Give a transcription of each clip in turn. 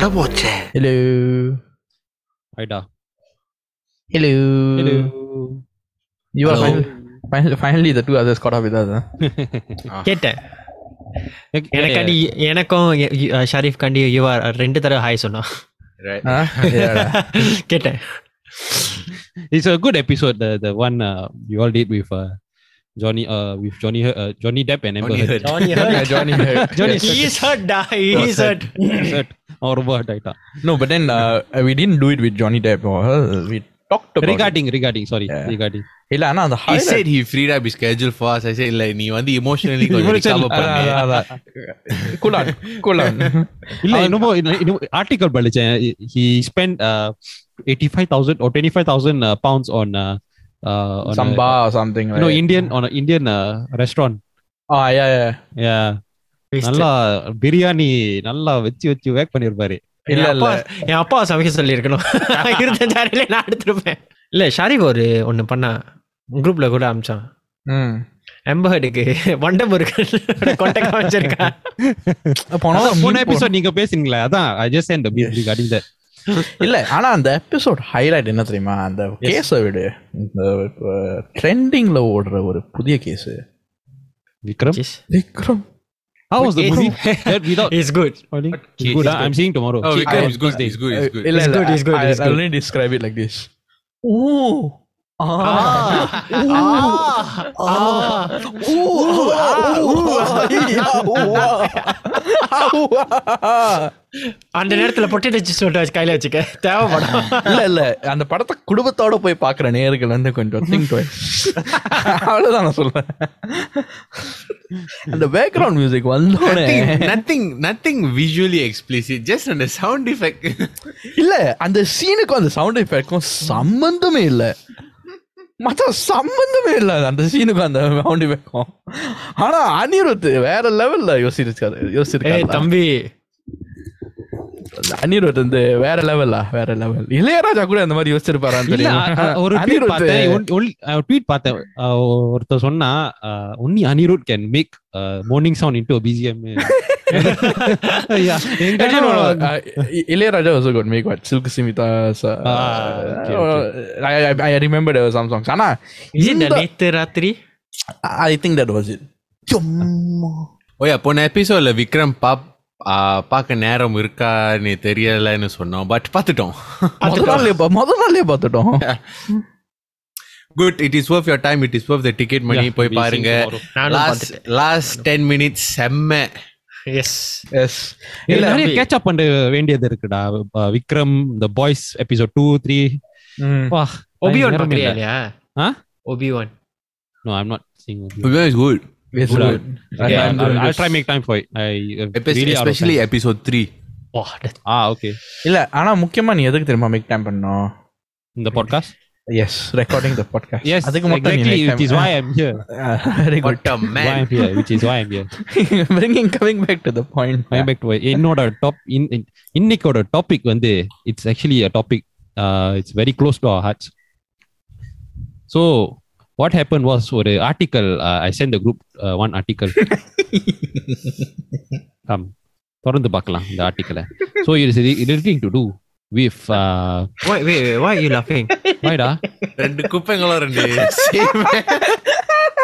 அட போச்சே Hello. Aida. Hello. Hello. You are Hello. finally, finally, finally the two others caught up with us. Huh? கேட்டேன் எனக்காண்டி எனக்கும் ய- ய- ஷரீஃப் காண்டி யுவர் ரெண்டு தடவை ஹாய் சொன்னா Right. Huh? Yeah. கேட்டேன் It's a good episode. The the one uh, you all did with uh, Johnny uh with Johnny Hurt- uh, Johnny Depp and Amber Johnny Heard. Johnny Yeah, Johnny Hurt. Johnny He's hurt, da. He's hurt. Hurt. Oh, ரொம்ப hurt ஆயிட்டான். No, but then uh, we didn't do it with Johnny Depp. Or, uh, we talked about Regarding regarding sorry Yeah. regarding. it. இல்ல ஆனா அந்த He highlight said he freed up his schedule for us. I said, இல்ல நீ வந்து emotionally கொஞ்சம் Emotionally, recover பண்ணு. cool on, cool on. இல்ல இன்னும் இன்னும் ஆர்டிகல் படிச்சேன் he spent uh 85000 or 25000 uh, pounds on uh, uh on Some a, bar or something. no right? Indian on an Indian uh, restaurant. Ah, yeah, yeah. Yeah. நல்லா பிரியாணி நல்லா வச்சு வச்சு wake பண்ணிருப்பாரு. இல்ல இல்ல. என் அப்பா சமைக்க சொல்லி இருக்கணும் இருபத்தஞ்சாயிரம் நான் எடுத்துருப்பேன். இல்ல ஷரீஃப் ஒரு ஒண்ணு பண்ணா குரூப்ல கூட அமிச்சான். ம். எம்பர்டுக்கு வண்டம் இருக்கு கொட்டை காமிச்சிருக்கா. போன எபிசோட் நீங்க பேசுனீங்களே அதான் I just Yes. Regarding that இல்ல ஆனா அந்த எபிசோட் ஹைலைட் என்ன தெரியுமா? அந்த கேஸை விடு. இந்த ட்ரெண்டிங்ல ஓடுற ஒரு புதிய case. Vikram. Vikram. How was the movie? that without it's good. Okay, it's good. It's ah, I'm seeing tomorrow. Oh, okay. it's, good. it's good. It's good. It's good. It's good. It's good. I'll only describe it like this. Oh. அந்த நேரத்துல potato சொல்லிட்டு வச்சு கையில வச்சுக்க. தேவைப்படும். இல்ல இல்ல. அந்த படத்தை குடும்பத்தோட போய் பாக்குற நேர்கள் வந்து கொஞ்சம் திங்க் அவ்வளவுதான் நான் சொல்றேன். அந்த பேக்ரவுண்ட் மியூசிக் வந்தோடனே. Nothing visually explicit. Just on the sound effect. இல்ல அந்த சீனுக்கும் அந்த சவுண்ட் எஃபெக்ட்க்கும் சம்பந்தமே இல்ல. மத்த சம்பந்தமே இல்லை. அந்த சீனுக்கும் அந்த மவுண்டி பேக்கும் ஆனா அனிருத் வேற லெவல்ல யோசிச்சிருக்காரு யோசிச்சிருக்காரு தம்பி. அனிருத் வந்து வேற லெவல்ல வேற லெவல் இளையராஜா கூட அந்த மாதிரி யோசிச்சிருப்பாரான்னு இல்ல தெரியும் அ- அ- ஒரு ட்வீட் அனிருத் பார்த்தேன் ட்வீட் பார்த்தேன் அ, ஒருத்தர் சொன்னா only Anirudh can make morning sound into BGM Actually, no, no, uh, I- Ilayaraja also got make what Silk Simita's. Uh, Ah, okay, okay. I, I I remember there were some songs. Ana, Is it the இந்த- நேத்து ராத்திரி I think that was it. ஓ யா போன எபிசோட்ல Vikram pop ஆ, பார்க்க நேரம் இருக்கான்னு தெரியலன்னு சொன்னோம். பட் பார்த்துட்டோம். முதல் நாள்லயே பா- முதல் நாள்லயே பார்த்துட்டோம். Good it is worth your time it is worth the ticket money போய் பாருங்க. லாஸ்ட் லாஸ்ட் டென் மினிட்ஸ் செம்ம. எஸ் எஸ் இல்ல நிறைய. கேட்ச் அப் பண்ண வேண்டியது இருக்குடா. Vikram the boys episode two three வா Obi-Wan? Obi-Wan No, I'm not seeing Obi. Is good It's Good. good. Okay, I'm I'll, doing I'll this. try make time for it. I uh, really out of especially time. Episode three வா Ah, okay. இல்ல ஆனா முக்கியமா நீ எதுக்கு தெரியுமா make time பண்ணோம் In the podcast. Yes recording the podcast Yes, அதுக்கு மட்டும் exactly. Which is why I'm here. Very good what a Why man I'm here. Which is why I'm here. bringing coming back to the point Going back to என்னோட top இன்னைக்கோட topic வந்து it's actually a topic it's very close to our hearts so what happen was ஒரு article I sent the group one article come தொடர்ந்து பார்க்கலாம் இந்த ஆர்டிக்கலை so it's relating to do with why wait wait, why are you laughing வாய்டா ரெண்டு குப்பைங்களும் ரெண்டு same.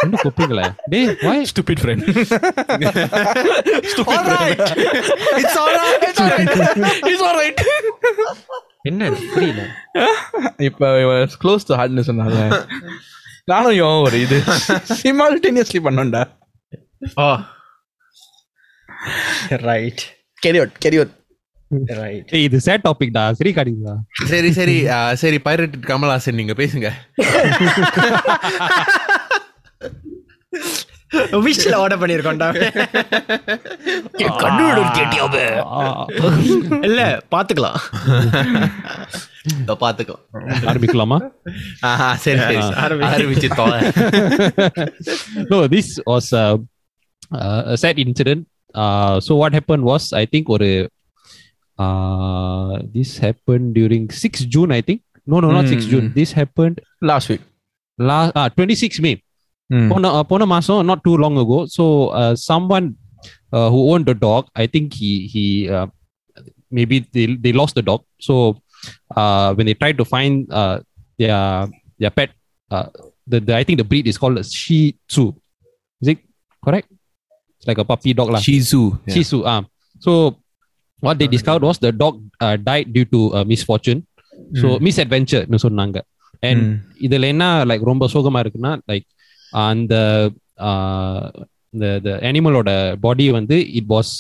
ரெண்டு குப்பைங்களா டே வாய் stupid friend stupid Alright. It's alright. It's alright. it's all right என்ன இது? புரியல இப்ப க்ளோஸ் டு ஹார்ட்னு சொன்னாங்க நானும் இவன் ஒரு இது. சிமால்டேனியஸ்லி பண்ணோம்டா. ஓ right carry out carry out right இது சேட் டாபிக்டா சரி காடிங்களா சரி சரி. சரி பைரட் கமல்ஹாசன் நீங்க பேசுங்க. விஷல ஆர்டர் பண்ணிருக்கோம்டா இல்ல பாத்துக்கலாம். பாத்துக்கலாம். ஆரம்பிக்கலாமா? சரி சரி. ஆரம்பிச்சு this was sad incident so what happen was I think ஒரு this happen during six June I think no no not six June this happen last week last twenty six May Pona, uh, Pona Maso, not too long ago. So uh, someone uh, who owned a dog, I think he he uh, maybe they, they lost the dog. So uh, when they tried to find uh, their their pet, uh, the, the I think the breed is called a Shih Tzu. Is it correct? It's like a puppy dog lah. Shizu. Shih Tzu. Ah, so what they discovered was the dog uh, died due to uh, misfortune. So misadventure னு சொன்னாங்க and Mm. இதுல என்ன like ரொம்ப சோகமா இருக்குன்னா like அந்த the the அனிமலோட body வந்து it was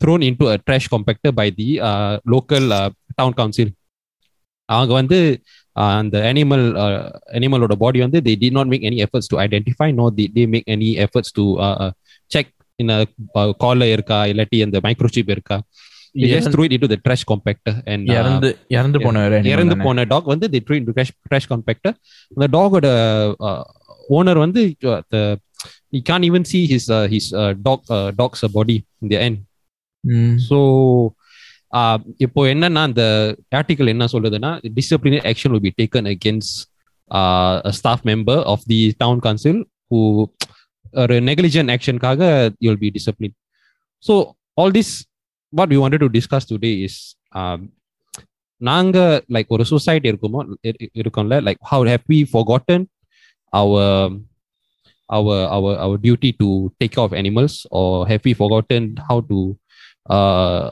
thrown into a trash compactor by the uh, local uh, town council அவங்க வந்து uh, அந்த அனிமல் அனிமலோட பாடி வந்து they did not make any efforts to identify nor did they make any efforts to uh, uh, check in a uh, collar இருக்கா இல்லாட்டி அந்த microchip இருக்கா they just threw it into the trash compactor and uh, இறந்து இறந்து போன ஒரு animal இறந்து தானே? போன டாக் வந்து they threw into trash trash compactor அந்த டாகோட ஓனர் வந்து uh, the he can't even see his uh, his uh, dog uh, dog's uh, body in the end ம். ஸோ இப்போ என்னன்னா அந்த ஆர்டிக்கல் என்ன சொல்லுதுன்னா disciplinary action will be taken against uh, a staff member of the town council who ஒரு negligent ஆக்ஷனுக்காக you'll be disciplined so all this what we wanted to discuss today is um, நாங்க like ஒரு society இருக்குமோ இரு- இருக்கோம்ல like how have we forgotten our our our our duty to take care of animals or have we forgotten how to uh,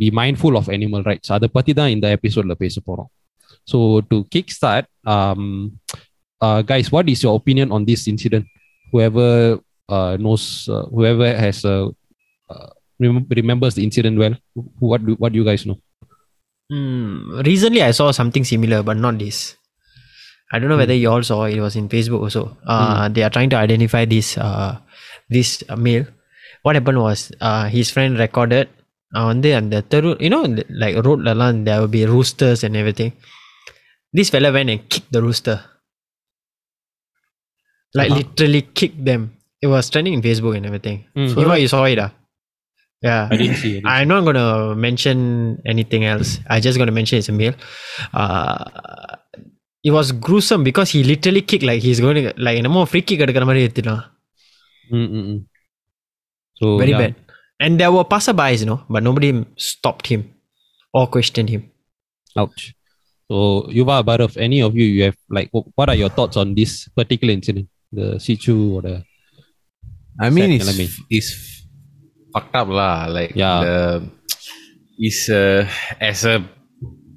be mindful of animal rights அதை பத்தி தான் இந்த எபிசோட்ல பேச போறோம் so to kickstart um uh, guys what is your opinion on this incident whoever uh, knows uh, whoever has uh, uh, rem- remembers the incident well who- what do, what do you guys know Hmm, recently, I saw something similar, but not this. I don't know whether you all saw. It was in Facebook also. Uh, They are trying to identify this uh, this uh, male. What happened was uh, his friend recorded. Uh, வந்து அந்த தெரு you know the- like road எல்லாம் there will be roosters and everything. This fella went and kicked the rooster. Like Uh-huh. literally kicked them. It was trending in Facebook and everything. Mm. you know you saw it, ah? Yeah. I didn't see it. I'm not gonna mention anything else. I just gonna mention it's a male. Uh, it was gruesome because he literally kicked like he's going to like என்னமோ free kick எடுக்கிற மாதிரி எடுத்துட்டான் Mm, mm, mm. so very yeah. bad and there were passerbys you know but nobody stopped him or questioned him Ouch. So, Yuva, Barav, any of you, you have like, wh- what are your thoughts on this particular incident? The Sichu or the. I mean, Sad it's, நிலைமை. it's fucked up lah. Like, Yeah. the, it's uh, as a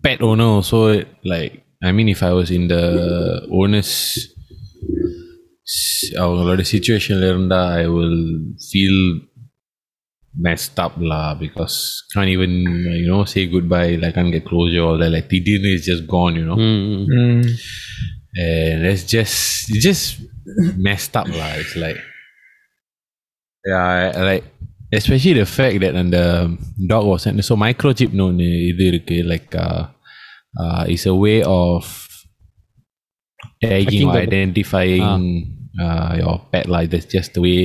pet owner also, like, I mean, if I was in the owner's s- அவங்களோட சுச்சுவேஷன்ல இருந்தா I will feel messed up lah because can't even you know say goodbye like can't get closure all that like திடீர்னு is just gone you know Mm, mm, mm. ம். and it's just it's just messed up lah. It's like yeah, I- like especially the fact that and the dog was so microchip no இது இருக்கு like uh, uh, it's a way of tagging Tracking or the- identifying uh, your pet like that's just the way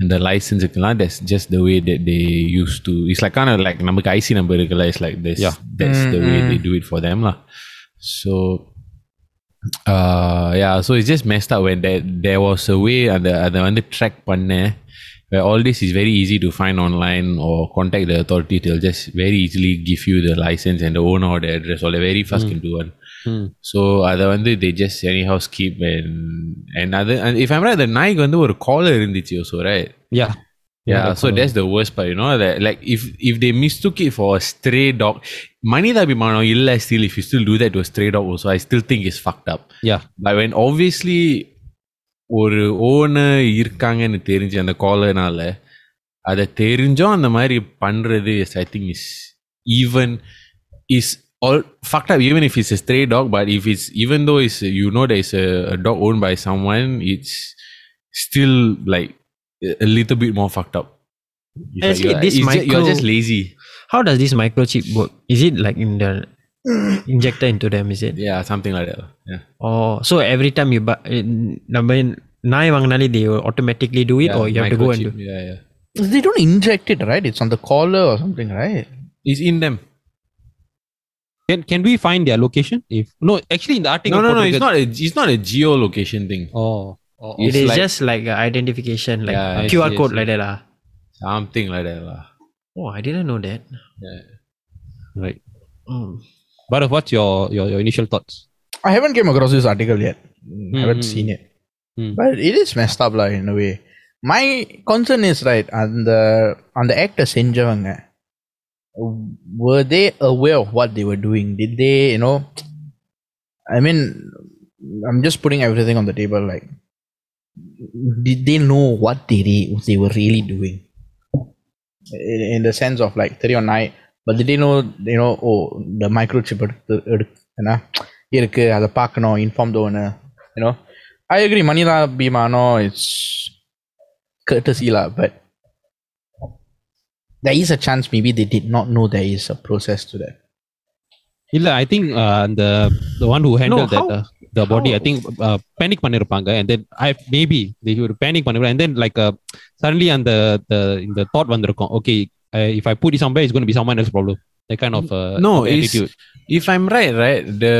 and the license இருக்குலாம் that's just the way that they used to it's like kind of like நமக்கு IC number இருக்குல்ல it's like this Yeah. that's the way Mm, they do it for them lah so uh yeah so it's just messed up when there there was a way அந்த அதை வந்து track பண்ண where all this is very easy to find online or contact the authority they'll just very easily give you the license and the owner or the address or they very fast can do one Mm. so அதை வந்து they just anyhow skip and and other and if I'm right the நாய்க்கு வந்து ஒரு collar இருந்துச்சு also right Yeah. yeah, that's so all. that's the worst part, you know, that like if if they mistook it for a stray dog, மனிதாபிமானம் இல்ல still if you still do that to a stray dog also, I still think it's fucked up. Yeah. But when obviously ஒரு owner இருக்காங்கன்னு தெரிஞ்சு அந்த காலர்னால அதை தெரிஞ்சும் அந்த மாதிரி பண்றது is I think is even is all fucked up even if it's a stray dog but if it's even though it's you know there is a, a dog owned by someone it's still like a a little bit more fucked up It's like Actually, you're, this it's ju- you're micro- just lazy how does this microchip work is it like in the injector into them is it yeah something like that yeah oh so every time you buy eh, number nine they will automatically do it yeah, or you have to go and do yeah yeah they don't inject it right it's on the collar or something right it's in them can, can we find their location? If no, actually in the article. No, no, no. It's not. A, it's not a geolocation thing. Oh, oh, oh. it is like, just like identification, like yeah, QR code, like that lah. Something like that lah. Oh, I didn't know that. Yeah. Right. Mm. But what's your, your your initial thoughts? I haven't came across this article yet. haven't mm, seen it. mm. But it is messed up like, in a way. My concern is right அந்த அந்த actor செஞ்சவங்க were they aware of what they were doing? Did they, you know? I mean, I'm just putting everything on the table. Like, did they know what they re- they were really doing? In, in the sense of like, தெரியும் night, but did they know, you know, oh, the microchip எடுத்து எடுத்து என்ன இருக்கு அதை பார்க்கணும் inform தோணு you know I agri Manila பீமானோ it's courtesy lah, but there is a chance maybe they did not know there is a process to that. இல்ல I think அந்த the one who handled that how- uh, the body i how? think uh, panic பண்ணிருப்பாங்க and then i maybe they would panic பண்ணிருப்பாங்க and then like uh, suddenly அந்த the இந்த thought வந்திருக்கும் okay uh, if i put it somewhere it's going to be someone else problem that kind of uh, No, of it's- attitude If I'm right, right, the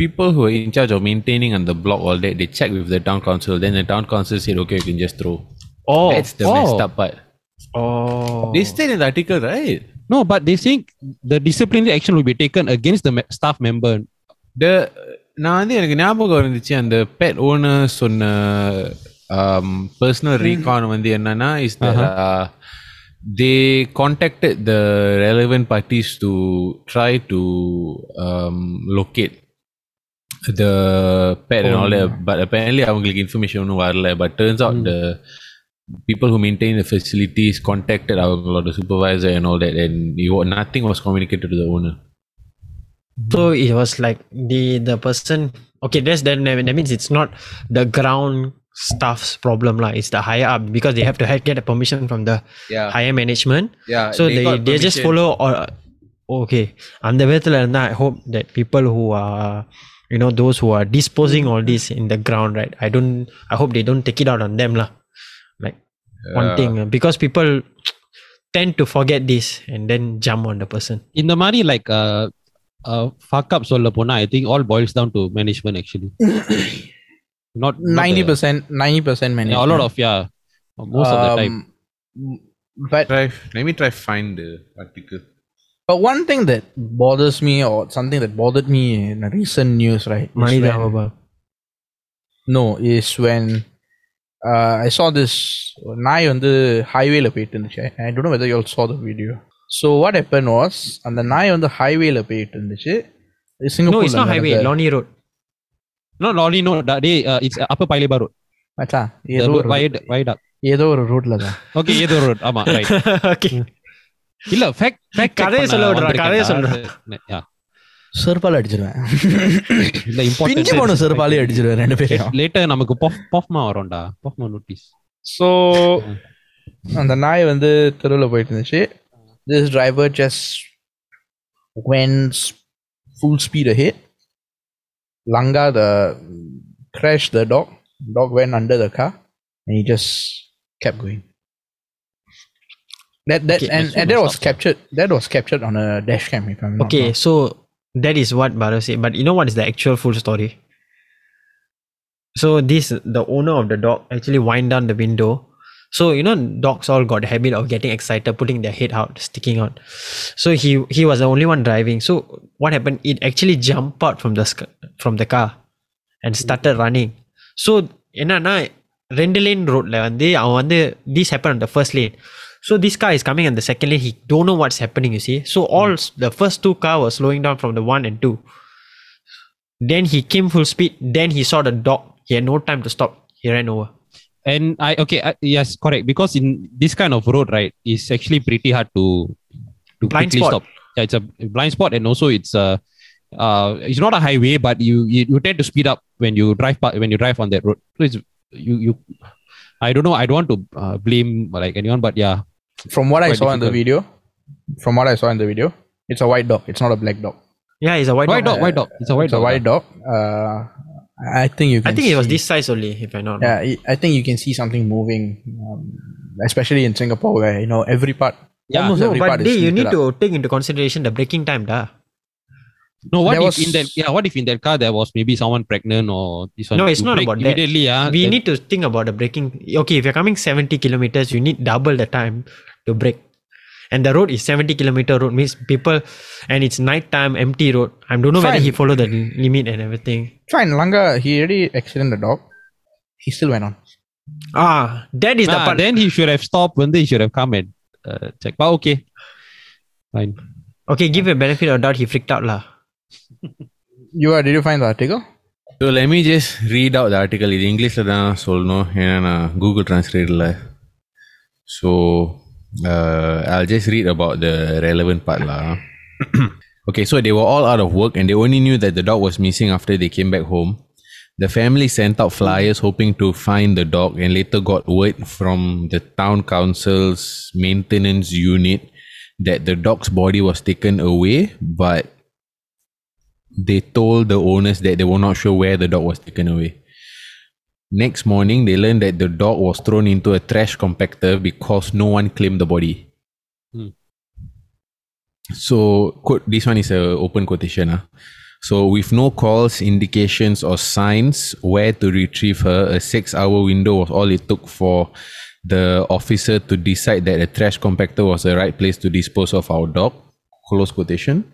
people who are in charge of maintaining on the block all that, they check with the town council. Then the town council said, okay, you can just throw. Oh. That's the Oh. messed up part. oh. They said in the article, right? no but they think the disciplinary action will be taken against the me- staff member The நான் வந்து எனக்கு ஞாபகம் இருந்துச்சு அந்த pet owner சொன்ன personal ரீகான் வந்து என்னன்னா is they contacted the relevant parties to try to locate the pet and all that but apparently அவங்களுக்கு இன்ஃபர்மேஷன் ஒன்றும் வரல but turns out the people who maintain the facilities contacted அவங்களோட supervisor and all that and it, wa- nothing was communicated to the owner So it was like the the person. Okay, that's then that means it's not the ground staff's problem lah. It's the higher up because they have to ha- get a permission from the yeah higher management. yeah So they they, just follow or okay. அந்த விதத்துல இருந்தா I hope that people who are you know those who are disposing all this in the ground right. I don't. I hope they don't take it out on them lah. Like one thing uh, because people tend to forget this and then jump on the person. இந்த மாதிரி like uh, uh, fuck up சொல்ல போனா i think all boils down to management actually not, not Ninety the- percent, ninety percent yeah, management. a lot of yeah most of the time Um, But try let me try find the article but one thing that bothers me, or something that bothered me in a recent news, right? is Manida when- Baba. No, is when uh, I saw this நாய் வந்து ஹைவேல போயிட்டு இருந்துச்சு I don't whether you all saw the video so what happened was அந்த நாய் வந்து ஹைவேல போயிட்டு இருந்துச்சு No, சிங்கப்பூர்ல it's not No lolly no that day uh, it's upper pile bar road. மச்சான், ஏதோ road ஒரு wide wide up. ஏதோ ஒரு ரோட்ல தான் okay ஏதோ road. ஆமா right. Okay. இல்ல ஃபேக்ட் ஃபேக்ட் கதையை சொல்ல விடுறா, கதையை சொல்றா. செருப்பால அடிச்சிருவேன். இல்ல பிஞ்சு போன இம்பார்ட்டன்ட் செருப்பாலே அடிச்சிருவேன் ரெண்டு பேரையும். லேட்டர் நமக்கு பாஃப் பாஃப்மா வரும்டா. பாஃப்மா நோட்டீஸ் ஸோ அந்த நாய் வந்து தெருவில் போயிட்டு இருந்துச்சு. This driver just went full speed ahead. Langa the crashed the dog dog went under the car and he just kept going that that Okay, and, and that was captured that was captured on a dash cam if i'm Okay, so that is what Bharat said. But you know what is the actual full story? So this the owner of the dog actually wind down the window. So you know dogs all got the habit of getting excited, putting their head out, sticking out. So he he was the only one driving. So what happened? It actually jumped out from the sc- from the car and started running. So என்னன்னா ரெண்டு lane ரோட்ல வந்து அவன் வந்து this happened on the first lane. So this car is coming on the second lane. He don't know what's happening. You see. So all s- the first two car was slowing down from the one and two. Then he came full speed. Then he saw the dog. He had no time to stop. He ran over. And I okay uh, yes correct because in this kind of road right it's actually pretty hard to to Blind quickly spot. stop. Yeah, it's a blind spot and also it's uh uh it's not a highway but you you, you tend to speed up when you drive pa- when you drive on that road. So it's you you I don't know I don't want to uh, blame like anyone but yeah from what i Quite saw in the video from what i saw in the video it's a white dog it's not a black dog Yeah, it's a white, white dog. dog white dog it's a white it's dog. a white dog uh i think you can I think it was see- this size only, if I not. Yeah, I- I think you can see something moving, um, especially in Singapore, where you know every part, Yeah. almost No, every but part they, is you need up. to take into consideration the braking time, da. No, what There if was- in that yeah, what if in that car there was maybe someone pregnant or this one? No, it's not brake about that. immediately, Yeah, we then- need to think about the braking. Okay, if you're coming 70 kilometers, you need double the time to brake and the road is 70 kilometer road means people and it's night time empty road i don't know whether Fine. he followed the li- limit and everything Fine, Langa, he already accident the dog. He still went on. ah that is the Nah, part then he should have stopped when he should have come and uh, check. But okay, fine. okay give a benefit of doubt he freaked out lah You are, did you find the article? So let me just read out the article. இது இங்கிலீஷில் தான் சொல்லணும் ஏன்னா நான் Google டிரான்ஸ்லேட்டில் so Uh, I'll just read about the relevant part lah. okay, so they were all out of work and they only knew that the dog was missing after they came back home. The family sent out flyers hoping to find the dog and later got word from the town council's maintenance unit that the dog's body was taken away, but they told the owners that they were not sure where the dog was taken away. Next morning, they learned that the dog was thrown into a trash compactor because no one claimed the body. Hmm. So, quote, this one is a open quotation. ah. So, with no calls, indications, or signs where to retrieve her, a six-hour window was all it took for the officer to decide that a trash compactor was the right place to dispose of our dog. Close quotation.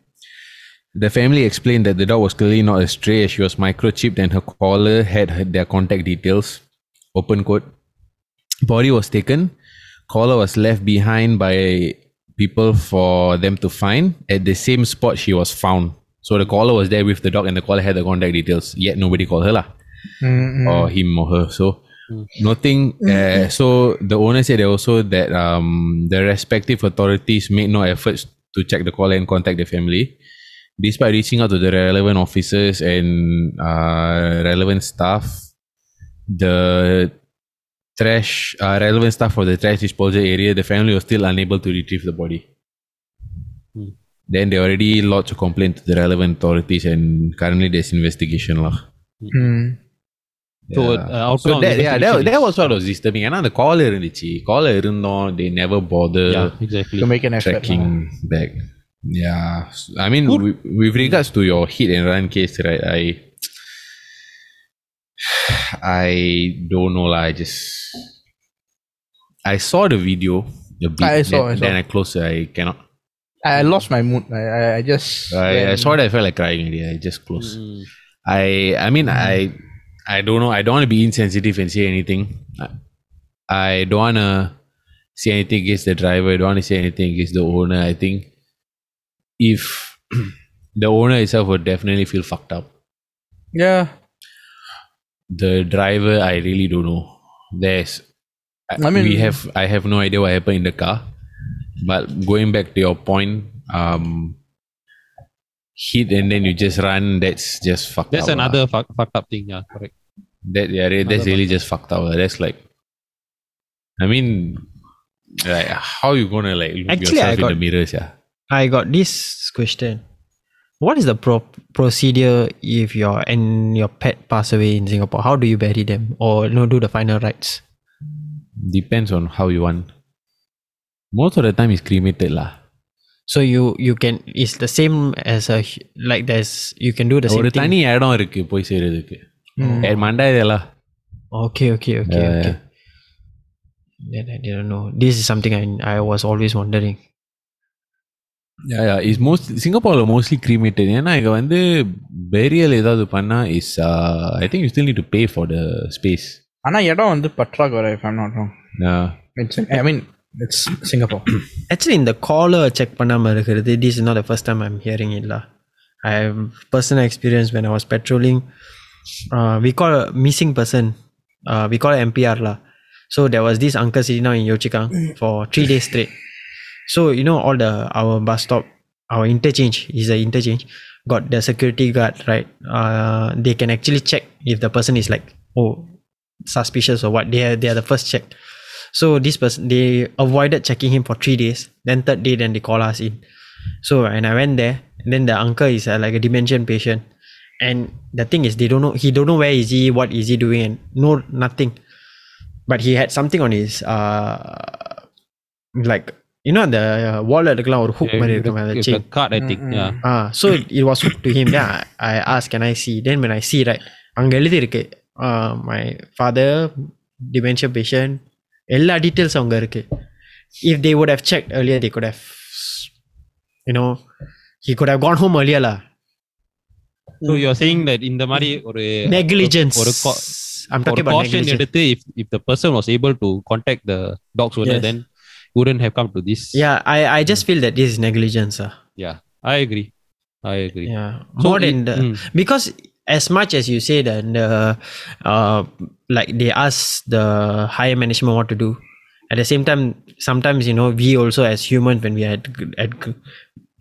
The family explained that the dog was clearly not a stray as she was microchipped and her collar had her- their contact details. Open quote. Body was taken. Collar was left behind by people for them to find at the same spot she was found. So the collar was there with the dog and the collar had the contact details. Yet nobody called her lah or him or her. So nothing. Uh, so the owner said also that um, the respective authorities made no efforts to check the call and contact the family, despite reaching out to the relevant officers and uh, relevant staff. The trash uh, relevant staff for the trash disposal area, the family was still unable to retrieve the body. Hmm. Then they already lodged a complaint to the relevant authorities, and currently there's investigation lah. Hmm. So, Yeah. uh, outcome So of that, yeah, that, investigation that is- was what was disturbing. ஏன்னா அந்த கால் இருந்துச்சு கால் இருந்தோம் they never bother Yeah, exactly. To make an effort. tracking back. Yeah, I mean, Good. with, with regards to your hit and run case, right? I, I don't know lah. I just, I saw the video. A bit, I saw, then, I saw. then I closed. it. I cannot. I lost my mood. I, I, I just. I, I saw that. I felt like crying. Already. I just closed. Mm. I I mean I I don't know. I don't want to be insensitive and say anything. I, I don't want to say anything against the driver. I don't want to say anything against the owner. I think if the owner itself would definitely feel fucked up. Yeah. The driver, I really don't know. There's, I I mean- we have I have no idea what happened in the car. But going back to your point, um, hit and then you just run. That's just fucked That's up. lah. another fuck, fucked up thing. Yeah, correct. That yeah, re- that's Another really just fucked up. lah. That's like, I mean, like how you gonna like look Actually, I yourself in the mirrors? Yeah, I got this question. What is the pro- procedure if your and your pet pass away in Singapore? How do you bury them or no do the final rites? depends on how you want. Most of the time, it's cremated lah. So you you can it's the same as a hu- like there's you can do the same ஒரு thing. தனி இடம் இருக்கு போய் செய்யறதுக்கு Hmm. at மண்டா இதெல்லாம் Okay, okay, okay, Yeah, okay. Then I didn't know. This is something I I was always wondering. yeah, yeah, it's most சிங்கப்பூர்ல mostly cremated ஏன்னா இங்க வந்து burial ஏதாவது பண்ணா is uh, I think you still need to pay for the space. ஆனா இடம் வந்து பற்றாக்குறை if I'm not wrong. Yeah. It's, I mean, it's Singapore. Actually, in the caller check பண்ணாம இருக்கிறது this is not the first time I'm hearing it lah. I have personal experience when I was patrolling. Uh, we call a missing person. Uh, we call it MPR lah. So there was this uncle sitting so you know all the our bus stop, our interchange is a interchange. Got the security guard right. Uh, they can actually check if the person is like oh suspicious or what. They are they are the first check. So this person they avoided checking him for three days. Then third day, then they call us in. So and I went there. And then the uncle is uh, like a dementia patient, and the thing is they don't know he don't know where is he, what is he doing, and no nothing. But he had something on his uh like you know the uh, wall எடுக்கலாம் ஒரு hook மாதிரி இருக்கும் அந்த It's chain. a card, I think. Yeah. Ah, so it was hooked to him. Then I, I asked, can I see? Then when I see, right, அங்க எழுதி இருக்கு uh, my father dementia patient எல்லா details அவங்க இருக்கு if they would have checked earlier, they could have, you know, he could have gone home earlier lah. So you're saying that இந்த மாதிரி ஒரு Negligence. ஒரு co- I'm ஒரு talking about caution negligence. எடுத்து if if the person was able to contact the dog's owner Yes. then wouldn't have come to this. Yeah, I, I just feel that this is negligence. ah. Yeah, I agree. I agree. Yeah, So more it- than the, mm. because as much as you say that the uh, like they ask the higher management what to do, at the same time, sometimes you know we also as humans when we are at, at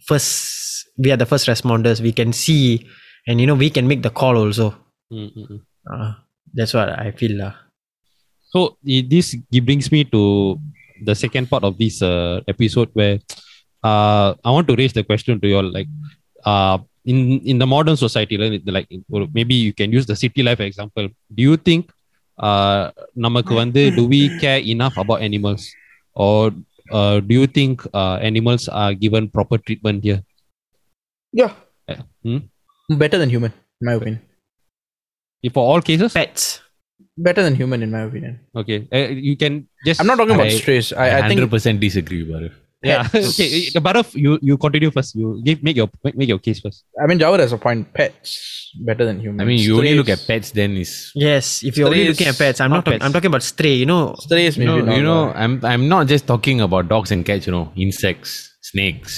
first we are the first responders, we can see and you know we can make the call also. Mm, mm, mm. Uh, that's what I feel lah. So this brings me to the second part of this uh, episode where uh, I want to raise the question to you all like uh, in in the modern society like like, or maybe you can use the city life example do you think uh, நமக்கு வந்து do we care enough about animals or uh, do you think uh, animals are given proper treatment here Yeah. Hmm? Better than human, in my opinion. If for all cases Pets. Better than human, in my opinion. okay uh, you can just I'm not talking about I- strays. I, I think 100% disagree, brother. yeah okay but if you you continue first you give make your make, make your case first I mean Jawad has a point. Pets better than humans. I mean, you only look at pets, then is Yes, if you're only looking at pets, I'm not not talking. pets. I'm talking about stray. You know, strays. you Maybe know, not, you know I'm I'm not just talking about dogs and cats. You know, insects, snakes,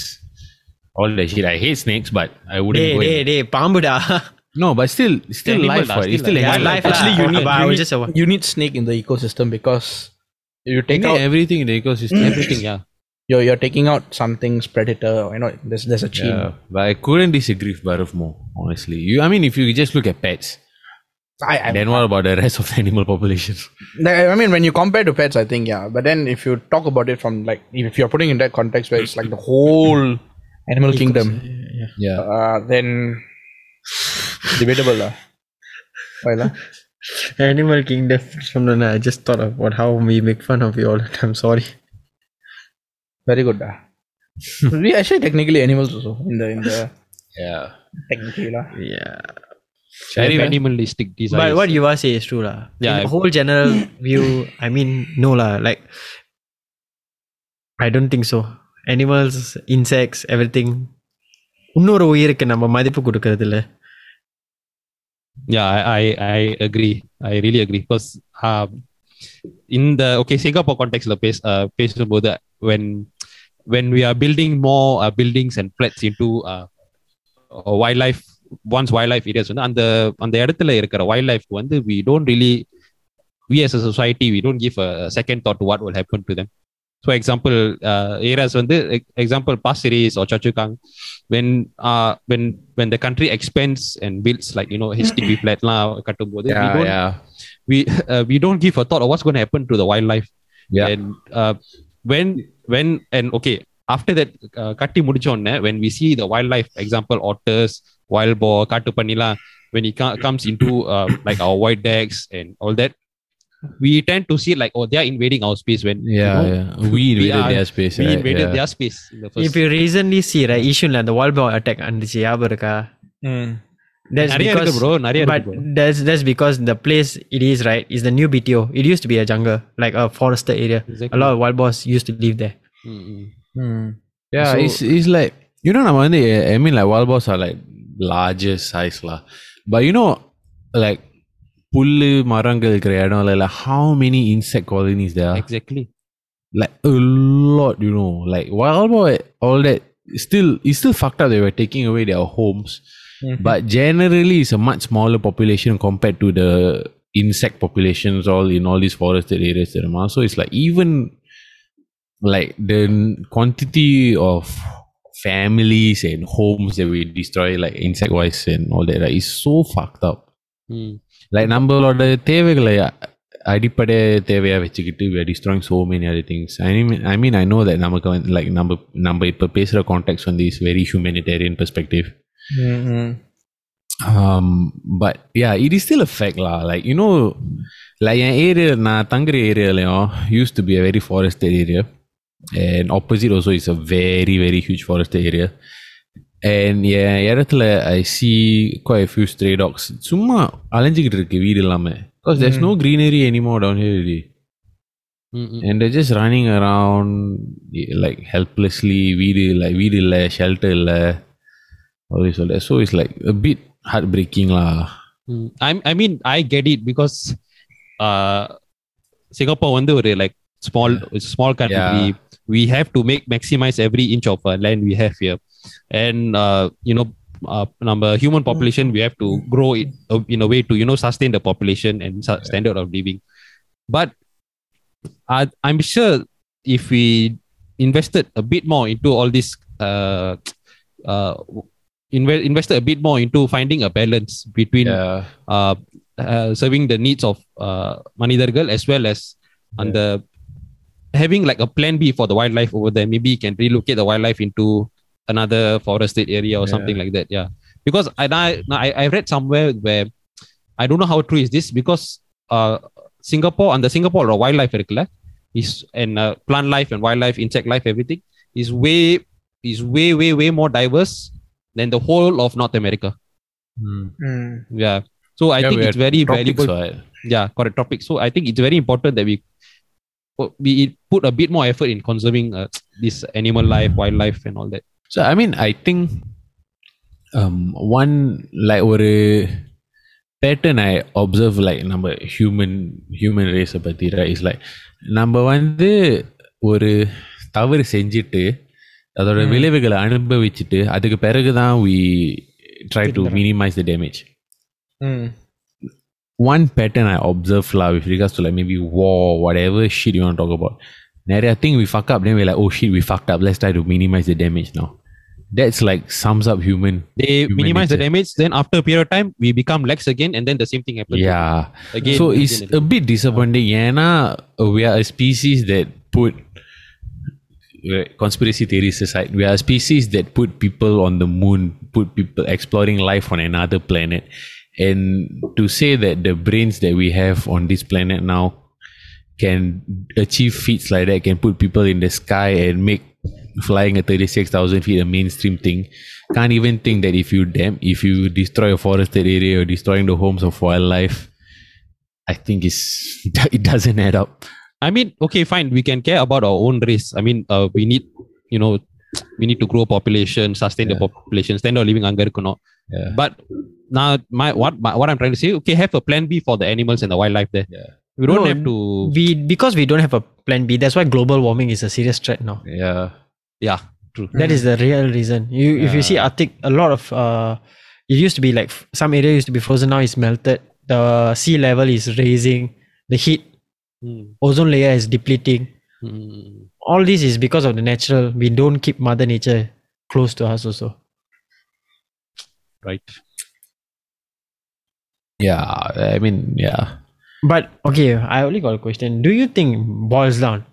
all that shit. I hate snakes, but I wouldn't day, go. day, in- day, pambuda. No, but still, still animal life. lah? It's still still lah. yeah, life. Actually, lah. you need- But I you was need- just a, you need snake in the ecosystem because you You take need out everything in the ecosystem. everything yeah you're, you're taking out something's predator. You know, there's there's a chain. Yeah, but I couldn't disagree with Bharat more. Honestly, you. I mean, if you just look at pets, I, I, then what about the rest of the animal population? I mean, when you compare to pets, I think yeah. But then if you talk about it from like if you're putting in that context where it's like the whole animal kingdom, Yeah. uh, then debatable lah. Why lah? Animal Kingdom. Something I just thought about how we make fun of you all the time. Sorry. Very good lah. we actually technically animals also in the in the Yeah. technically lah. Yeah. Very animalistic desires. But what you are say is true lah. Yeah, In I- the whole general view, I mean, no lah. Like, I don't think so. Animals, insects, everything. இன்னொரு உயிருக்கு நம்ம மதிப்பு கொடுக்கறது இல்ல Yeah, I, I I agree. I really agree because um, in the okay Singapore context, la பேச uh, பேசும்போது when when we are building more uh, buildings and flats into uh, uh, wildlife once wildlife areas வந்து அந்த அந்த இடத்துல இருக்கிற wildlife வந்து we don't really we as a society we don't give a second thought to what will happen to them. for example uh, areas when the example Pasir Ris or Choa Chu Kang when uh when when the country expands and builds like you know HDB flat lah we don't yeah. we uh, we don't give a thought of what's going to happen to the wildlife yeah and uh, when when and okay after that uh, கட்டி முடிச்சோன்னே when we see the wildlife example otters wild boar காட்டுப்பன்னிலாம் when he comes into uh, like our white decks and all that we tend to see like oh they are invading our space when yeah, you know, yeah. we invaded we are, their space we right? invaded yeah. their space in the first if you recently see right Yishun the wall bomb attack and the இருக்கா That's because, bro, but that's that's because the place it is right is the new BTO. It used to be a jungle, like a forested area. Exactly. A lot of wild boars used to live there. Mm-hmm. Hmm. Yeah, so, it's it's like you know, I mean, like wild boars are like larger size lah. But you know, like புல்லு மரங்கள் இருக்கிற இடம் like how many insect colonies there are? exactly Like a lot, you know. Like wild boar, all that still it's still fucked up. They were taking away their homes, but generally it's a much smaller population compared to the insect populations all in all these forested areas. that are- So it's like even like the quantity of families and homes that we destroy like insect wise and all that right, is so fucked up mm. like நம்மளோட தேவைகளை அ- அடிப்படை தேவையா வச்சுக்கிட்டு we are destroying so many other things I mean I mean I know that நமக்கு வந்து like நம்ம நம்ம இப்போ பேசுகிற கான்டெக்ட் வந்து is very humanitarian perspective um but yeah it is still a fact lah like you know like N area நான் தங்குற ஏரியாலையும் used to be a very forested area and opposite also is a very very huge forested area and என் இடத்துல I see quite a few stray dogs சும்மா அலைஞ்சிக்கிட்டு இருக்கு வீடு இல்லாம because there's no greenery anymore down here already Mm-mm. and they're just running around eh, like helplessly வீடு like வீடு இல்ல shelter இல்ல all this all that so it's like a bit heartbreaking lah Mm, I I mean I get it because uh Singapore வந்து ஒரு like small it's a small country we have to make maximize every inch of uh, land we have here. And uh, you know uh, number human population we have to grow it uh, in a way to you know sustain the population and su- standard of living. But I, I'm sure if we invested a bit more into all this uh, uh, inve- invested a bit more into finding a balance between yeah. uh, uh, serving the needs of uh, Manidargal as well as on the having like a plan B for the wildlife over there. Maybe you can relocate the wildlife into another forested area or something like that. Yeah, because I I I I read somewhere where I don't know how true is this because uh, Singapore and the Singapore wildlife இருக்குல்ல, is and uh, plant life and wildlife, insect life, everything is way is way way way more diverse than the whole of North America. Hmm. Mm. Yeah. So I Yeah, think we it's are very Tropics, valuable. what? Yeah, correct topic. So I think it's very important that we we put a bit more effort in conserving uh, this animal life, wildlife, and all that. So I mean, I think um one like ஒரு pattern I observe like நம்ம human human race பத்தி right is like நம்ம வந்து ஒரு தவறு செஞ்சுட்டு அதோட விளைவுகளை அனுபவிச்சுட்டு அதுக்கு பிறகுதான் we try to minimize the damage Mm. one pattern I observe love, with regards to like maybe war, whatever shit you want to talk about. Now, I think we fuck up, then we're like, oh shit, we fucked up. Let's try to minimize the damage now. That's like sums up human. They human minimize nature. the damage, then after a period of time, we become lax again, and then the same thing happens. Yeah. Again. So again, it's again, a bit disappointing. Yeah, we are a species that put uh, conspiracy theories aside, we are a species that put people on the moon, put people exploring life on another planet And to say that the brains that we have on this planet now can achieve feats like that, can put people in the sky and make flying at 36,000 feet a mainstream thing. Can't even think that if you dam- if you destroy a forested area or destroying the homes of wildlife, I think it's it doesn't add up. I mean, okay, fine. We can care about our own race. I mean, uh, we need, you know, we need to grow population, sustain the population, standard of living அங்க இருக்கணும். Yeah. But now, my what my, what I'm trying to say, okay, have a plan B for the animals and the wildlife there. Yeah. We don't No, have to. We because we don't have a plan B. That's why global warming is a serious threat now. Yeah. Yeah, true. That is the real reason. You if you see Arctic, a lot of uh, it used to be like some area used to be frozen. Now it's melted. The sea level is raising. The heat Mm, ozone layer is depleting. mm, All this is because of the natural. We don't keep Mother Nature close to us also right. Yeah. I mean, yeah. But okay, I only got a question. Do you think boils down?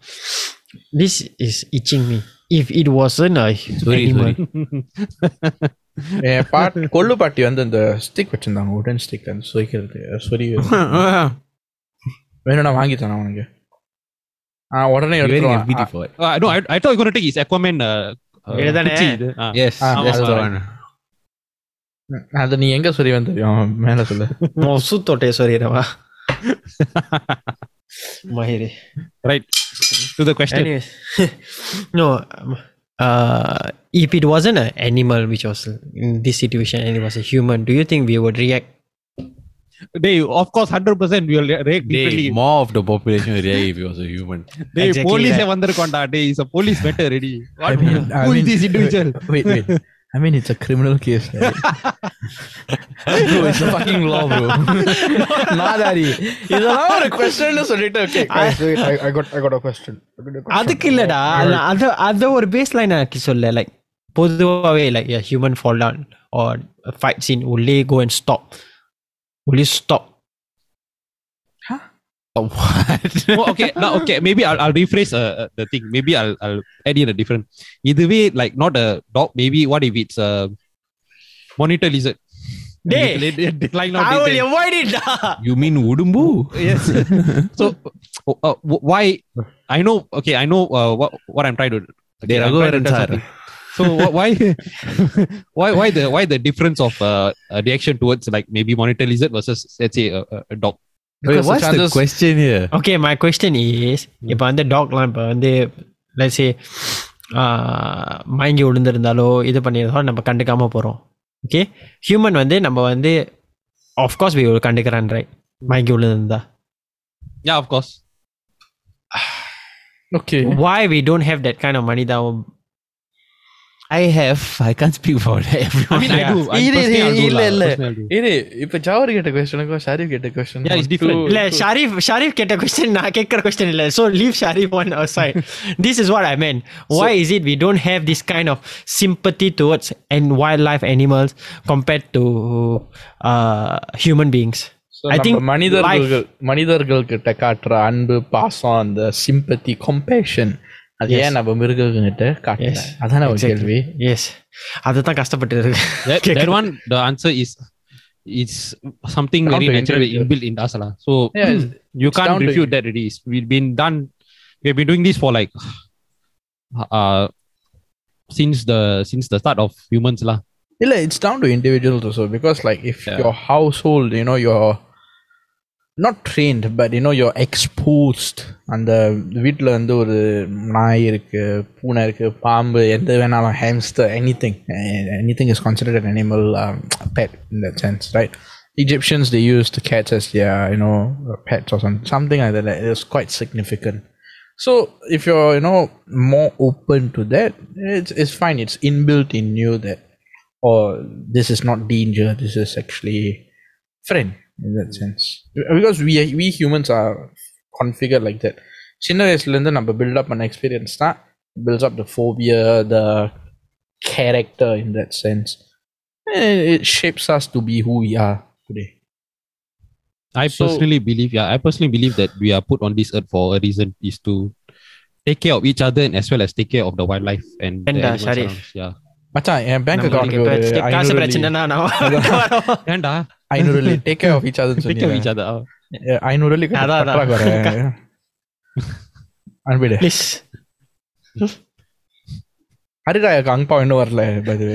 This is itching me. If it wasn't a Sorry, animal, sorry. என் பாட் கொள்ளு பாட்டி வந்து அந்த stick வச்சிருந்தாங்க உடன் stick அந்த சொய்க்கிறது சொறி வேணும்னா வாங்கி தரேன் அவனுக்கு ஆ உடனே Wearing a எடுத்துருவான் BT for it. Uh, no, I, I thought you were going to அது நீ எங்க சொறிவன் தெரியும் மேல சொல்லு சுத்தோட்டே சொல்லிடுவா மயிரே Right. To the question. Anyways, no. um, Uh, if it wasn't an animal which was in this situation and it was a human, do you think we would react? They, of course, 100% will re- react differently. They, more of the population will react if he was a human. They Exactly police that. வந்திருக்கோண்டா டேய் is a police better ready what I mean- I who is mean- this individual wait wait I mean it's a criminal case right? bro it's a fucking law bro நாதாரி இதெல்லாம் ஒரு question சொல்லிட்டு okay guys, wait, I, I got I got a question I got a question. அதுக்கு இல்லடா அது- அது அது ஒரு base line எனக்கு சொல்ல லைக் பொதுவாகவே like human fall down or fight scene உள்ளே கோ அண்ட் ஸ்டாப் உள்ளே stop Oh, what? well, okay, now okay. Maybe I'll, I'll rephrase uh, uh, the thing. Maybe I'll, I'll add in a different. Either way, like not a dog. Maybe what if it's a monitor lizard? Day. I will day. avoid it. you mean Udumbu? yes. so, uh, uh, why? I know. Okay, I know uh, what what I'm trying to. Okay, there are so why why why the why the difference of uh, reaction towards like maybe monitor lizard versus let's say a, a dog? Wait, Because the what's the chances- question here? Okay my question is இப்போ வந்து டாக்லாம் இப்போ வந்து லட்சே மயங்கி விழுந்திருந்தாலோ இது பண்ணியிருந்தாலோ நம்ம கண்டுக்காம போகிறோம் okay human வந்து நம்ம வந்து ஆஃப்கோர்ஸ் வி கண்டுக்கிறான் ரைட் மயங்கி விழுந்திருந்தா Yeah, of course. Okay. why we don't have that kind of money தான் I have. I can't speak for everyone. I mean, I Yeah. do. I இல்ல, personally, I'll do இல்ல, lah. இல்ல. Personally, I'll do. இரு இப்ப ஜவர் கேட்ட கொஸ்டனுக்கும் ஷரீஃப் கேட்ட question Yeah, it's different. இல்ல ஷரீஃப் ஷரீஃப் கேட்ட கொஸ்டின் நான் கேட்குற கொஸ்டின் இல்ல so leave Sharif one side this is what I mean why is it we don't have this kind of sympathy towards and wildlife animals compared to uh, human beings I think மனிதர்கள் மனிதர்கள் கிட்ட காட்டுற அன்பு பாசம் அந்த sympathy compassion அது ஏன் நம்ம மிருகங்கிட்ட காட்டல Yes. அதான ஒரு Exactly. கேள்வி எஸ் அதுதான் கஷ்டப்பட்டு இருக்கு That, that one, the answer is it's something Down very to natural individual. inbuilt in us. lah. So Yeah, it's- you it's can't down to refute that it is. We've been done we've been doing this for like uh since the since the start of humans lah. இல்ல it's down to individuals also because like if Yeah. Your house hold you know your not trained but you know your exposed அந்த வீட்டில் வந்து ஒரு நாய் இருக்கு பூனை இருக்கு பாம்பு எந்த வேணாலும் hamster any thing any thing is considered an animal pet in that sense right Egyptians they used cats as their you know pets or something something like that. It was quite significant. So if you're you know more open to that, it's it's fine. It's inbuilt in you that or this is not danger this is actually friend in that sense because we we humans are configured like that சின்ன வயசுலேருந்து நம்ம build up பண்ண experience தான் builds up the phobia the character in that sense and it shapes us to be who we are today I So- personally believe, yeah, I personally believe that we are put on this earth for a reason is to take care of each other and as well as take care of the wildlife and the And, uh, animals Sharif. around. Yeah. மச்சான் என் bank நம்மளுக்கு இப்ப account காசு ஐநூறு பிரச்சனைனா நான் And uh, ஐநூறு take care of each other take care of each other. ஐநூறு அதான், அதான். அனுப்பிடு ப்ளீஸ். ஹரிராயாக்கு அங்கப்பா இன்னும் வரல பது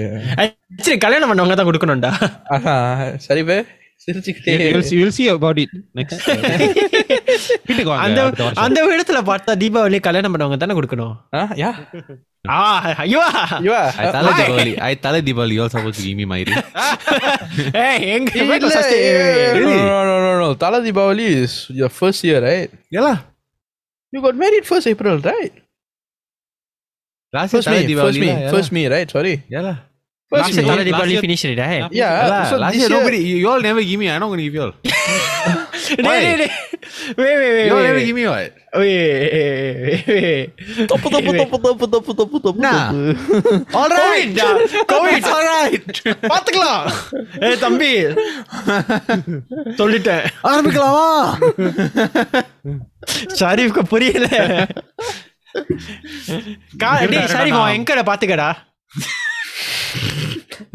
சரி கல்யாணம் பண்ணவங்க தான் கொடுக்கணும்டா. அதான் சரி பே. சிரிச்சுக்கிட்டே You- You'll see, you'll see about it next. uh, வீட்டுக்கு வாங்க அந்த அடுத்த வருஷம். அந்த இடத்துல பார்த்தா தீபாவளி கல்யாணம் பண்ணவங்க தானே கொடுக்கணும் ஆ யா ஆ ஐயோ யுவா I tell Diwali. I tell Diwali. You're supposed to give me my ring. ஏய் எங்க இல்ல வீட்ல first- no no no no no தல Deepavali is your first year right Yeah lah. you got married first April right Last first year May Tala first Diwali May lah, yeah first May right sorry lah. Yeah lah. first last year May தல Deepavali year- finish right yeah Yeah lah. so last this year year nobody. You all never give me. I'm not gonna give you all. டேய் டேய் டேய் wait wait wait You all wait, never wait. give me what? Wait, wait, wait. தப்பு தப்பு தப்பு தப்பு தப்பு தப்பு தப்பு Nah. தப்பு All right. COVID. It's all right. பாத்துக்கலாம் ஏய் தம்பி சொல்லிட்டேன் ஆரம்பிக்கலாமா ஷரீஃப்க்கு புரியல கா டேய் ஷரீஃப் அவன் எங்கட பாத்துக்கடா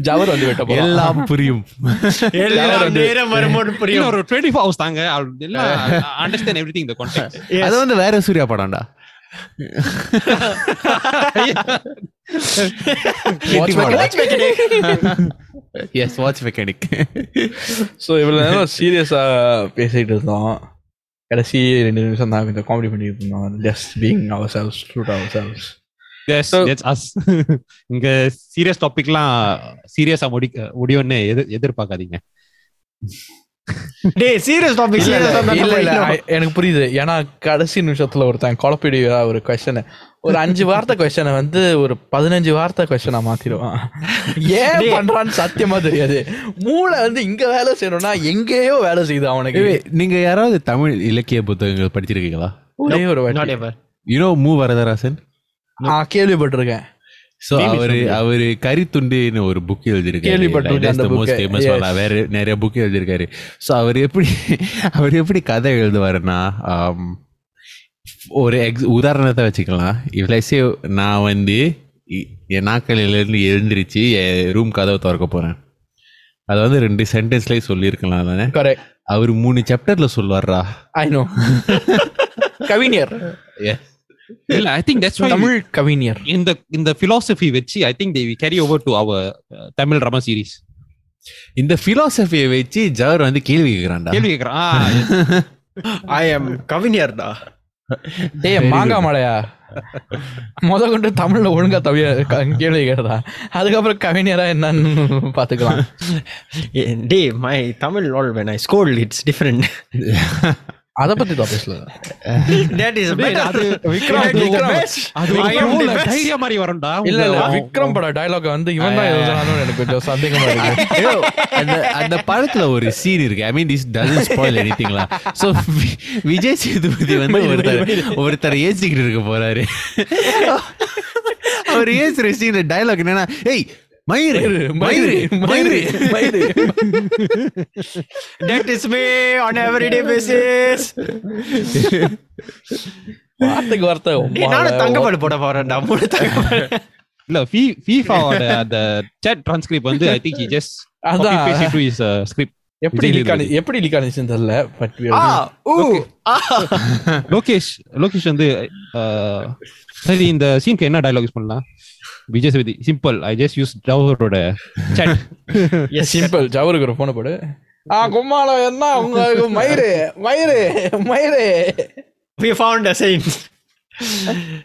ஜவர் வந்து வெட்ட எல்லாம் புரியும். நேரம் வரும்போது புரியும். ஒரு 24 hours தாங்க. I'll எல்லாம் understand everything the context. Yes. அது வந்து வேற சூர்யா படம்டா. எஸ் வாட்ச் மெக்கானிக் ஸோ இவ்வளோ நேரம் சீரியஸாக பேசிகிட்டு இருந்தோம். கடைசி ரெண்டு நிமிஷம் தான் கொஞ்சம் காமெடி பண்ணிட்டு இருந்தோம். Just being ourselves true ourselves yes So- that's us. இங்க சீரியஸ் டாபிக்லாம் சீரியஸா முடி முடியும்னு எதிர் எதிர்பார்க்காதீங்க. டேய் சீரியஸ் டாபிக் இல்ல சீரியஸ் இல்ல எனக்கு புரியுது. ஏன்னா கடைசி நிமிஷத்துல ஒருத்தன் குழப்பிடி ஒரு கொஸ்டின் ஒரு அஞ்சு வார்த்தை கொஸ்டினை வந்து ஒரு பதினஞ்சு வார்த்தை கொஸ்டினா மாத்திடுவான். ஏன். பண்றான்னு சத்தியமா தெரியாது. மூளை வந்து இங்க வேலை செய்யணும்னா எங்கேயோ வேலை செய்யுது அவனுக்கு. நீங்க யாராவது தமிழ் இலக்கிய புத்தகங்கள் படிச்சிருக்கீங்களா? ஒரே ஒரு யூனோ மு வரதராசன்? கேள்விப்பட்டிருக்கேன். சோ அவரு அவரு கரித்துண்டுன்னு ஒரு புக் எழுதியிருக்காரு. வேற நிறைய புக் எழுதியிருக்காரு. சோ அவர் எப்படி அவர் எப்படி கதை எழுதுவாருன்னா ஆம், ஒரு எக்ஸ் உதாரணத்தை வச்சுக்கலாம். இவ்வளோ நான் வந்து என் நாக்களில இருந்து எழுந்திருச்சு என் ரூம் கதவை திறக்க போறேன். அது வந்து ரெண்டு சென்டென்ஸ்லயே சொல்லியிருக்கலாம் தானே? அவர் மூணு சாப்டர்ல சொல்லுவாரா ஐ நோ கவிஞர். இல்ல ஐ திங்க் தட்ஸ் தமிழ் கவிஞர். இந்த இந்த philosophy வச்சு I think they will carry over to our uh, Tamil drama series இந்த பிலாசபியை வச்சு ஜவர் வந்து கேள்வி கேட்கிறான்டா கேள்வி கேக்குறான் I am கவிஞர்டா. டேய் மாங்கா மலையா? முத கொண்டு தமிழ்ல ஒழுங்கா தவிர க- கேள்வி கேட்டதா அதுக்கப்புறம் கவிஞரா என்னன்னு பாத்துக்கலாம். டே my Tamil all when I scold it's different. அத பத்தி தான் பேசல. Is better. அது விக்ரம், விக்ரம். தைரியம் மாதிரி வரும்டா இல்ல இல்ல விக்ரம் பட டயலாக் வந்து இவன் தான் எழுதுறான்னு எனக்கு கொஞ்சம் சந்தேகமா இருக்கு. அந்த அந்த படத்துல ஒரு சீன் இருக்கு. I mean this doesn't spoil எனிதிங்லா so Vijay Sethupathi வந்து ஒருத்தர் ஒருத்தர் ஏசிக்கிட்டு இருக்க போறாரு. அவர் ஏசுற சீன் டயலாக் என்னன்னா ஏய் மயிறு. மயிறு மயிறு மயிறு. That is me on everyday basis வார்த்தைக்கு வார்த்தை நானும் தங்கப்பாடு போட போறேன்டா மூணு தங்கப்பாடு. இல்ல ஃபீஃபாவோட அந்த சாட் டிரான்ஸ்கிரிப்ட் வந்து ஐ திங்க் ஹி ஜஸ்ட் அதான். பேசி டு இஸ் ஸ்கிரிப்ட் எப்படி லீக் ஆனது எப்படி லீக் ஆனதுன்னு தெரியல பட் லோகேஷ் லோகேஷ் வந்து uh, சரி இந்த சீனுக்கு என்ன டயலாக்ஸ் பண்ணலாம்? Vijay Sethupathi simple I just use ஜவஹரோட chat yes simple ஜவருக்கு ஒரு போன போடு ஆ கும்மாளம் என்ன உங்களுக்கு மயிறு மயிறு மயிறு we found a saint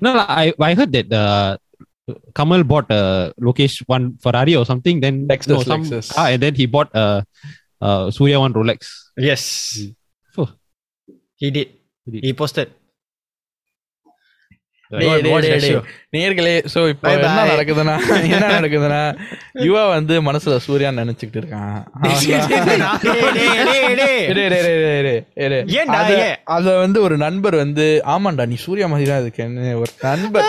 no no, I I heard that uh, Kamal bought uh, Lokesh one Ferrari or something then Lexus, no, some Lexus. car and then he bought uh, uh, Surya one Rolex yes Oh. he did He did. he posted நேர்களே so இப்ப என்ன நடக்குதுன்னா என்ன நடக்குதுன்னா யுவா வந்து மனசுல சூர்யா நினைச்சுட்டு இருக்கான் அத வந்து ஒரு நண்பர் வந்து ஆமாண்டா நீ சூர்யா மாதிரி தான் இருக்கேன்னு ஒரு நண்பர்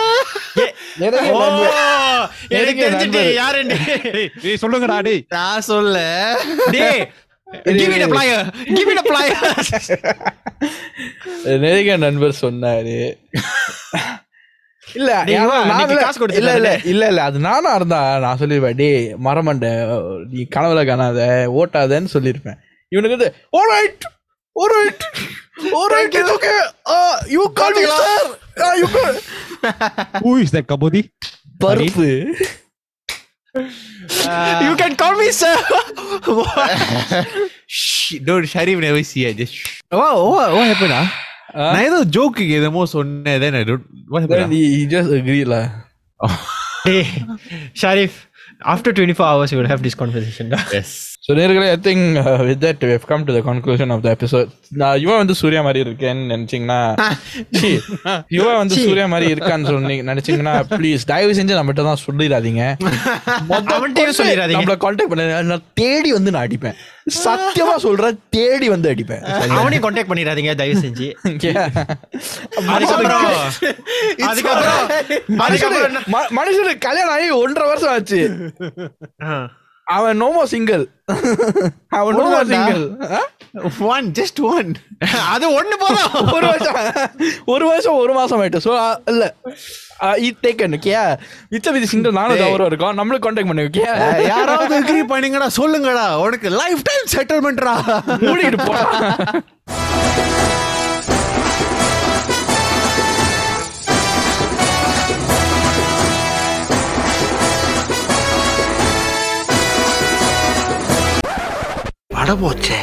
சொல்லுங்கடா டேய் நான் சொல்ல டேய் நெருக நண்பர் சொன்னாரு இல்ல காசு. இல்ல இல்ல இல்ல இல்ல அது நானா இருந்தா நான் சொல்லிருப்பேன் டேய் மரமண்ட நீ கனவுல காணாத ஓட்டாதன்னு சொல்லிருப்பேன் இவனுக்கு வந்து alright alright alright it's okay you call me sir you call who is that Kabodi பருப்பு you can call me sir. Don't Sharif never see it just what what what happened ah? நான் ஏதோ ஜோக்குக்கு என்னமோ சொன்னேன் then I don't what happened ah? he he just agree lah hey sharif after 24 hours we will have this conversation yes So நேர்களே I think with that have come to the conclusion of the episode. நான் யுவா வந்து சூர்யா மாதிரி இருக்கேன்னு நினைச்சீங்கன்னா யுவா வந்து சூர்யா மாதிரி இருக்கான்னு சொன்னி நினைச்சீங்கன்னா ப்ளீஸ் தயவு செஞ்சு நம்மகிட்ட தான் சொல்லிடாதீங்க. சொல்லிடாதீங்க. நம்மள கான்டாக்ட் பண்ண நான் தேடி வந்து நான் அடிப்பேன். சத்தியமா சொல்றேன் தேடி வந்து அடிப்பேன். அவனையும் கான்டாக்ட் பண்ணிடாதீங்க தயவு செஞ்சு. மனுஷனுக்கு கல்யாணம் ஆகி ஒன்றரை வருஷம் ஆச்சு. அவன் நோமோ சிங்கிள் அவன் no more single one just one. அது ஒண்ணு போதும். ஒரு வருஷம் ஒரு வருஷம் ஒரு மாசம் ஆயிட்டு. ஸோ இல்ல. இட் டேக்கன் ஓகேயா மிச்ச விதி சிங்கிள் நானும் தவறும் இருக்கோம். நம்மளும் கான்டாக்ட் பண்ணி ஓகே யாராவது அக்ரி பண்ணீங்கடா சொல்லுங்கடா. உனக்கு லைஃப் டைம் செட்டில்மெண்ட்ரா மூடிட்டு போ. பட அடபோச்சே.